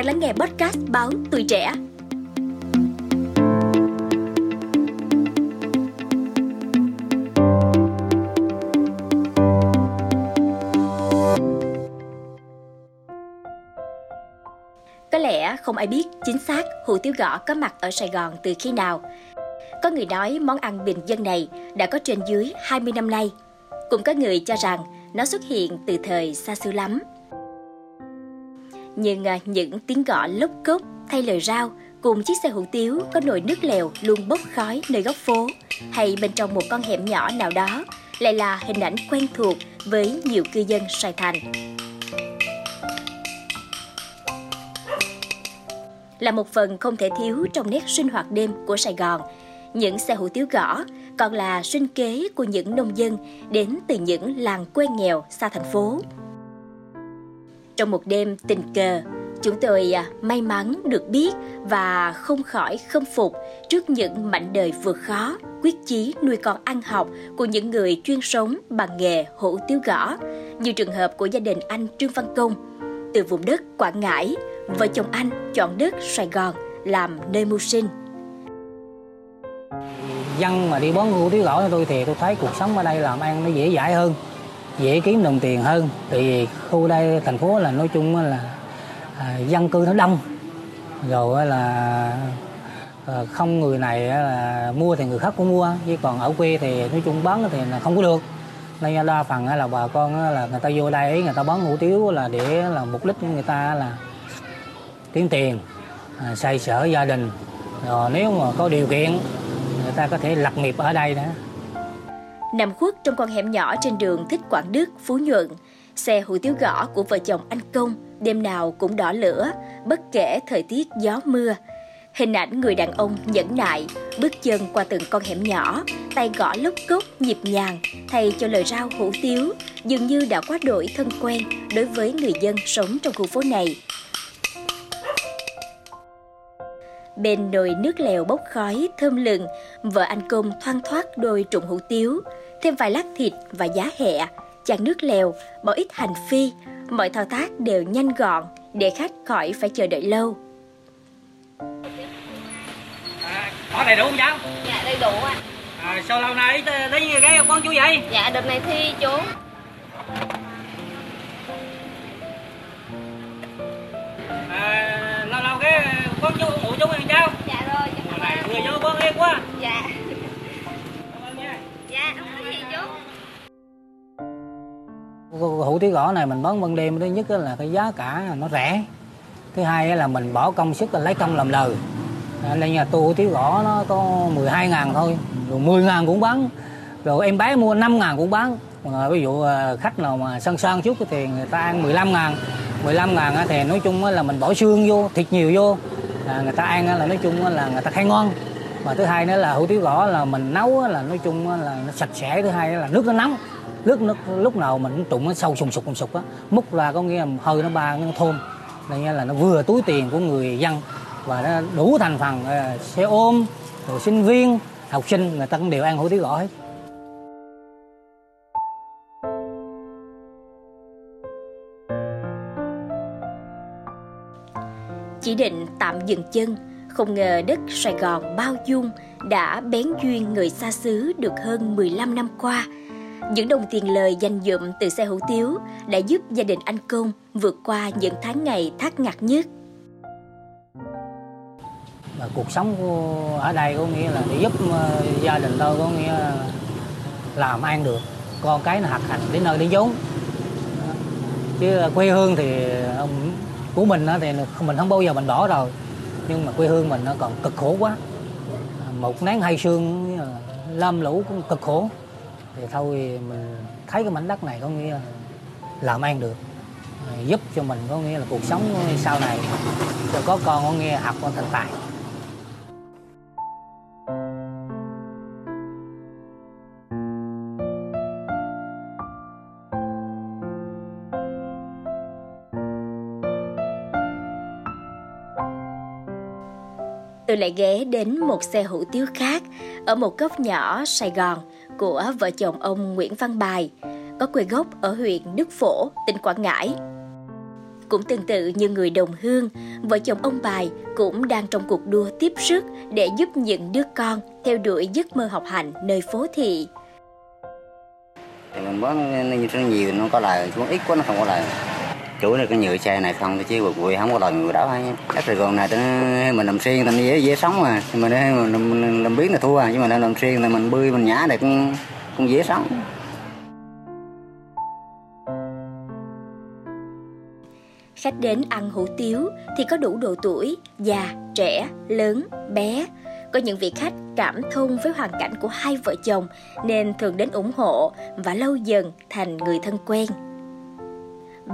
đang lắng nghe podcast báo Tuổi Trẻ. Có lẽ không ai biết chính xác hủ tiếu gõ có mặt ở Sài Gòn từ khi nào. Có người nói món ăn bình dân này đã có trên dưới 20 năm nay. Cũng có người cho rằng nó xuất hiện từ thời xa xưa lắm. Nhưng à, những tiếng gõ lốc cốc thay lời rao cùng chiếc xe hủ tiếu có nồi nước lèo luôn bốc khói nơi góc phố hay bên trong một con hẻm nhỏ nào đó lại là hình ảnh quen thuộc với nhiều cư dân Sài Thành. Là một phần không thể thiếu trong nét sinh hoạt đêm của Sài Gòn, những xe hủ tiếu gõ còn là sinh kế của những nông dân đến từ những làng quê nghèo xa thành phố. Trong một đêm tình cờ, chúng tôi à, may mắn được biết và không khỏi khâm phục trước những mảnh đời vượt khó, quyết chí nuôi con ăn học của những người chuyên sống bằng nghề hủ tiếu gõ, như trường hợp của gia đình anh Trương Văn Công. Từ vùng đất Quảng Ngãi, vợ chồng anh chọn đất Sài Gòn làm nơi mưu sinh. Dân mà đi bón hủ tiếu cho tôi thì tôi thấy cuộc sống ở đây làm ăn nó dễ dãi hơn dễ kiếm đồng tiền hơn. Vì khu đây thành phố là nói chung là à, dân cư nó đông. Rồi là à, không người này là mua thì người khác cũng mua chứ còn ở quê thì nói chung bán thì là không có được. Nên đa phần là bà con là người ta vô đây người ta bán hủ tiếu là để là mục đích người ta là kiếm tiền à, xây sở gia đình. Rồi nếu mà có điều kiện người ta có thể lập nghiệp ở đây đó. Nằm khuất trong con hẻm nhỏ trên đường Thích Quảng Đức, Phú Nhuận, xe hủ tiếu gõ của vợ chồng anh Công đêm nào cũng đỏ lửa, bất kể thời tiết gió mưa. Hình ảnh người đàn ông nhẫn nại, bước chân qua từng con hẻm nhỏ, tay gõ lốc cốc nhịp nhàng, thay cho lời rao hủ tiếu, dường như đã quá đổi thân quen đối với người dân sống trong khu phố này. Bên nồi nước lèo bốc khói thơm lừng, vợ anh Công thoăn thoát đôi trụng hủ tiếu, thêm vài lát thịt và giá hẹ, chan nước lèo, bỏ ít hành phi, mọi thao tác đều nhanh gọn để khách khỏi phải chờ đợi lâu. À, có đầy đủ không cháu? Dạ đầy đủ ạ. À, sao lâu nay thấy cái con chú vậy? Dạ đợt này thi chú. À, lâu lâu cái con chú ủa chú này cháu? Dạ rồi, Mưa gió bớt ghét quá. Dạ. Dạ, không có gì chú. hủ tiếu gõ này mình bán ban đêm thứ nhất là cái giá cả nó rẻ. Thứ hai là mình bỏ công sức là lấy công làm lời nên nhà tôi hủ tiếu gõ nó có 12 ngàn thôi rồi 10 ngàn cũng bán. Rồi em bé mua 5 ngàn cũng bán. Mà ví dụ à, khách nào mà săn săn chút thì người ta ăn 15 ngàn. 15 ngàn thì nói chung là mình bỏ xương vô thịt nhiều vô à, người ta ăn là nói chung là người ta khai ngon. Và thứ hai nữa là hủ tiếu gõ là mình nấu là nói chung là nó sạch sẽ. Thứ hai là nước nó nóng. Nước nước lúc nào mình cũng trụng nó sâu sùng sục sùng sục á. Múc ra có nghĩa là hơi nó ba nó thơm. Nên là nó vừa túi tiền của người dân và nó đủ thành phần à, xe ôm rồi sinh viên học sinh người ta cũng đều ăn hủ tiếu gõ hết. Chỉ định tạm dừng chân, không ngờ đất Sài Gòn bao dung đã bén duyên người xa xứ được hơn 15 năm qua. Những đồng tiền lời dành dụm từ xe hủ tiếu đã giúp gia đình anh Công vượt qua những tháng ngày thắt ngặt nhất. và cuộc sống của ở đây có nghĩa là để giúp ờ, gia đình tôi có nghĩa là làm ăn được con cái là học hành đến nơi đến vốn. Chứ quê hương thì ông của mình thì mình không bao giờ mình bỏ rồi. Nhưng mà quê hương mình nó còn cực khổ quá. Một nén hai sương à, lâm lũ cũng cực khổ. Thì thôi mình thấy cái mảnh đất này có nghĩa là làm ăn được. Giúp cho mình có nghĩa là cuộc sống sau này, cho có con có nghe học con thành tài. Tôi lại ghé đến một xe hủ tiếu khác ở một góc nhỏ Sài Gòn của vợ chồng ông Nguyễn Văn Bài, có quê gốc ở huyện Đức Phổ, tỉnh Quảng Ngãi. Cũng tương tự như người đồng hương, vợ chồng ông Bài cũng đang trong cuộc đua tiếp sức để giúp những đứa con theo đuổi giấc mơ học hành nơi phố thị. thì mình bán thế nhiều nó có lời cũng ít quá nó không có lời chủ là cái nhựa xe này không chứ quật quỳ không có lời người đó hay đất Sài Gòn này tính mình làm xuyên thành dễ dễ sống mà nhưng mà mình làm, làm, làm biến là thua chứ nhưng mà làm xuyên thì mình bươi mình nhả này cũng cũng dễ sống Khách đến ăn hủ tiếu thì có đủ độ tuổi, già, trẻ, lớn, bé. Có những vị khách cảm thông với hoàn cảnh của hai vợ chồng nên thường đến ủng hộ và lâu dần thành người thân quen.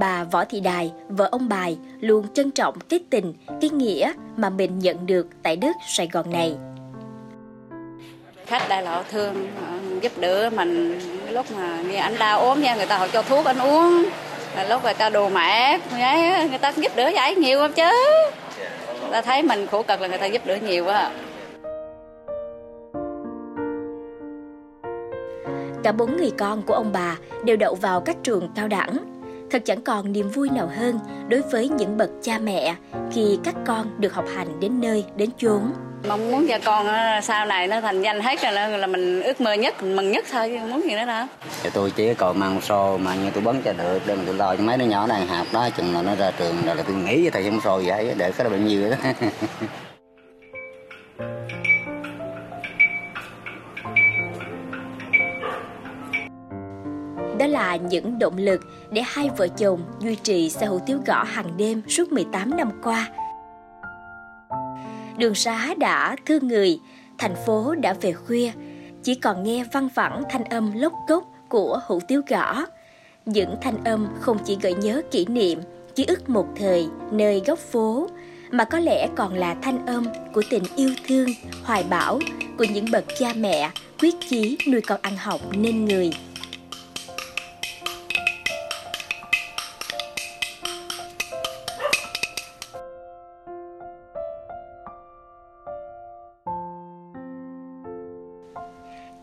Bà Võ Thị Đài, vợ ông Bài, luôn trân trọng cái tình, cái nghĩa mà mình nhận được tại đất Sài Gòn này. khách là họ thương họ giúp đỡ mình lúc mà như anh đau ốm nha người ta họ cho thuốc anh uống lúc người ta đồ mẹ người ta giúp đỡ vậy nhiều lắm chứ người ta thấy mình khổ cực là người ta giúp đỡ nhiều á Cả bốn người con của ông bà đều đậu vào các trường cao đẳng. Thật chẳng còn niềm vui nào hơn đối với những bậc cha mẹ khi các con được học hành đến nơi đến chốn. mong muốn cho con á, sau này nó thành danh hết rồi là, là mình ước mơ nhất mình mừng nhất thôi muốn gì nữa đâu thì tôi chỉ còn mang xô mà như tôi bấn cho được để mà tôi lo cho mấy đứa nhỏ này học đó chừng nào nó ra trường rồi là tôi nghĩ với thầy trong xô vậy để cái đó bao nhiêu đó Đó là những động lực để hai vợ chồng duy trì xe hủ tiếu gõ hàng đêm suốt 18 năm qua. Đường xá đã thương người, thành phố đã về khuya, chỉ còn nghe văng vẳng thanh âm lốc cốc của hủ tiếu gõ. Những thanh âm không chỉ gợi nhớ kỷ niệm, ký ức một thời nơi góc phố, mà có lẽ còn là thanh âm của tình yêu thương, hoài bão của những bậc cha mẹ quyết chí nuôi con ăn học nên người.